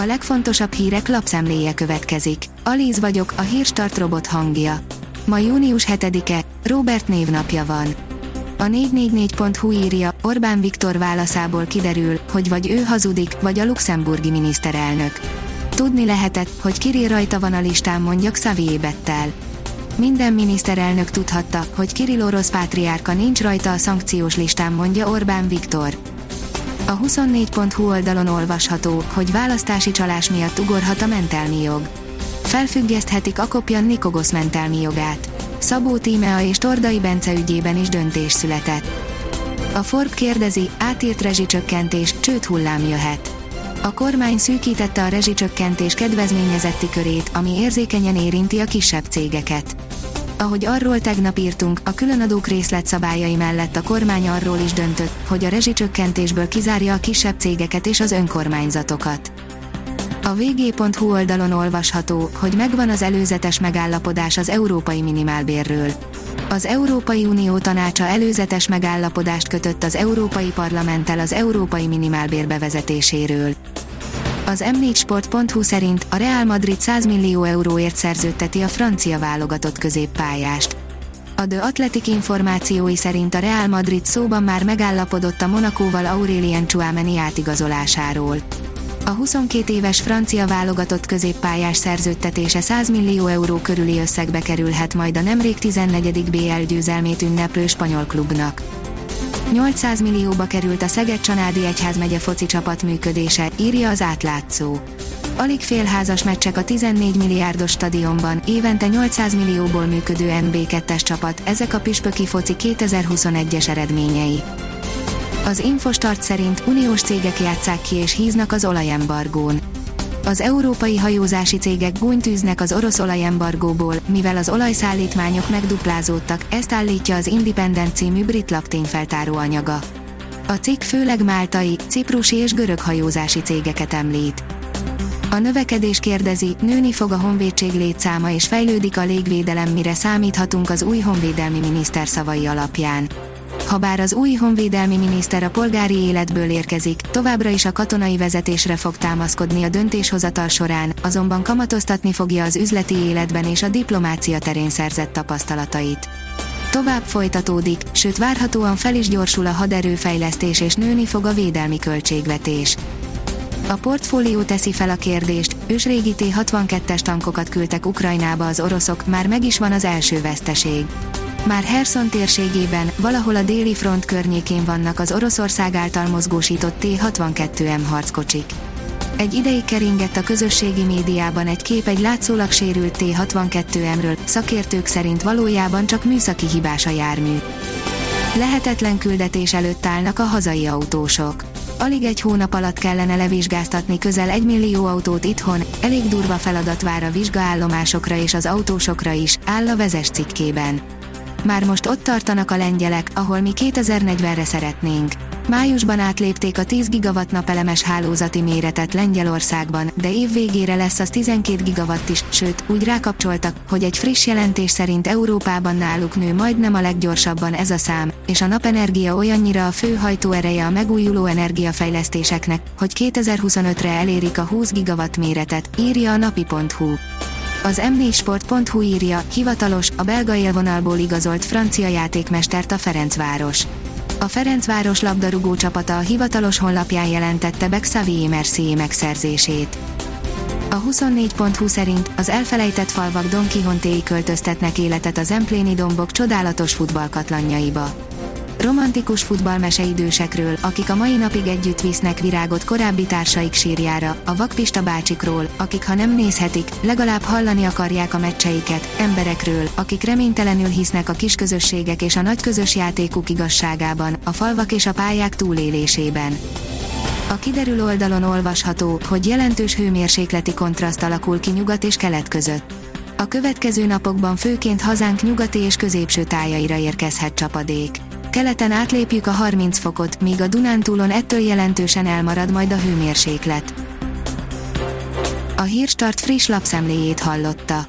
A legfontosabb hírek lapszemléje következik. Alíz vagyok, a hírstart robot hangja. Ma június 7-e, Robert névnapja van. A 444.hu írja, Orbán Viktor válaszából kiderül, hogy vagy ő hazudik, vagy a luxemburgi miniszterelnök. Tudni lehetett, hogy Kirill rajta van a listán mondja Xavier Bettel. Minden miniszterelnök tudhatta, hogy Kirill orosz pátriárka nincs rajta a szankciós listán mondja Orbán Viktor. A 24.hu oldalon olvasható, hogy választási csalás miatt ugorhat a mentelmi jog. Felfüggeszthetik Akopjan Nikogosz mentelmi jogát. Szabó Tímea és Tordai Bence ügyében is döntés született. A Forb kérdezi, átírt rezsicsökkentés, csőt hullám jöhet. A kormány szűkítette a rezsicsökkentés kedvezményezetti körét, ami érzékenyen érinti a kisebb cégeket. Ahogy arról tegnap írtunk, a különadók részletszabályai mellett a kormány arról is döntött, hogy a rezsicsökkentésből kizárja a kisebb cégeket és az önkormányzatokat. A vg.hu oldalon olvasható, hogy megvan az előzetes megállapodás az európai minimálbérről. Az Európai Unió tanácsa előzetes megállapodást kötött az Európai Parlamenttel az európai minimálbér bevezetéséről. Az m4sport.hu szerint a Real Madrid 100 millió euróért szerződteti a francia válogatott középpályást. A The Athletic információi szerint a Real Madrid szóban már megállapodott a Monakóval Aurélien Chouameni átigazolásáról. A 22 éves francia válogatott középpályás szerződtetése 100 millió euró körüli összegbe kerülhet majd a nemrég 14. BL győzelmét ünneplő spanyol klubnak. 800 millióba került a Szeged Csanádi Egyházmegye foci csapat működése, írja az átlátszó. Alig félházas meccsek a 14 milliárdos stadionban, évente 800 millióból működő NB2-es csapat, ezek a Püspöki foci 2021-es eredményei. Az Infostart szerint uniós cégek játszák ki és híznak az olajembargón. Az európai hajózási cégek gúnytűznek az orosz olajembargóból, mivel az olajszállítmányok megduplázódtak, ezt állítja az Independent című brit lap tényfeltáró anyaga. A cikk főleg máltai, ciprusi és görög hajózási cégeket említ. A növekedés kérdezi, nőni fog a honvédség létszáma és fejlődik a légvédelem mire számíthatunk az új honvédelmi miniszter szavai alapján. Habár az új honvédelmi miniszter a polgári életből érkezik, továbbra is a katonai vezetésre fog támaszkodni a döntéshozatal során, azonban kamatoztatni fogja az üzleti életben és a diplomácia terén szerzett tapasztalatait. Tovább folytatódik, sőt várhatóan fel is gyorsul a haderőfejlesztés és nőni fog a védelmi költségvetés. A portfólió teszi fel a kérdést, ősrégi T-62-es tankokat küldtek Ukrajnába az oroszok, már meg is van az első veszteség. Már Herson térségében, valahol a déli front környékén vannak az Oroszország által mozgósított T-62M harckocsik. Egy ideig keringett a közösségi médiában egy kép egy látszólag sérült T-62M-ről, szakértők szerint valójában csak műszaki hibás a jármű. Lehetetlen küldetés előtt állnak a hazai autósok. Alig egy hónap alatt kellene levizsgáztatni közel egy millió autót itthon, elég durva feladat vár a vizsgaállomásokra és az autósokra is, áll a vezes cikkében. Már most ott tartanak a lengyelek, ahol mi 2040-re szeretnénk. Májusban átlépték a 10 gigawatt napelemes hálózati méretet Lengyelországban, de év végére lesz az 12 gigawatt is, sőt, úgy rákapcsoltak, hogy egy friss jelentés szerint Európában náluk nő majdnem a leggyorsabban ez a szám, és a napenergia olyannyira a fő hajtóereje a megújuló energiafejlesztéseknek, hogy 2025-re elérik a 20 gigawatt méretet, írja a napi.hu. Az m4sport.hu írja, hivatalos, a belga élvonalból igazolt francia játékmestert a Ferencváros. A Ferencváros labdarúgó csapata a hivatalos honlapján jelentette be Xavier Mercier megszerzését. A 24.hu szerint az elfelejtett falvak Don Quixote költöztetnek életet az empléni dombok csodálatos futballkatlanjaiba romantikus futballmese idősekről, akik a mai napig együtt visznek virágot korábbi társaik sírjára, a vakpista bácsikról, akik ha nem nézhetik, legalább hallani akarják a meccseiket, emberekről, akik reménytelenül hisznek a kisközösségek és a nagy közös játékuk igazságában, a falvak és a pályák túlélésében. A kiderül oldalon olvasható, hogy jelentős hőmérsékleti kontraszt alakul ki nyugat és kelet között. A következő napokban főként hazánk nyugati és középső tájaira érkezhet csapadék keleten átlépjük a 30 fokot, míg a Dunántúlon ettől jelentősen elmarad majd a hőmérséklet. A Hírstart friss lapszemléjét hallotta.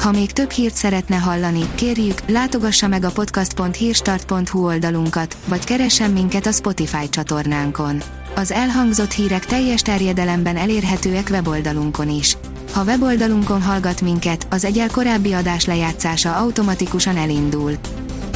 Ha még több hírt szeretne hallani, kérjük, látogassa meg a podcast.hírstart.hu oldalunkat, vagy keressen minket a Spotify csatornánkon Az elhangzott hírek teljes terjedelemben elérhetőek weboldalunkon is. Ha weboldalunkon hallgat minket, az egyel korábbi adás lejátszása automatikusan elindul.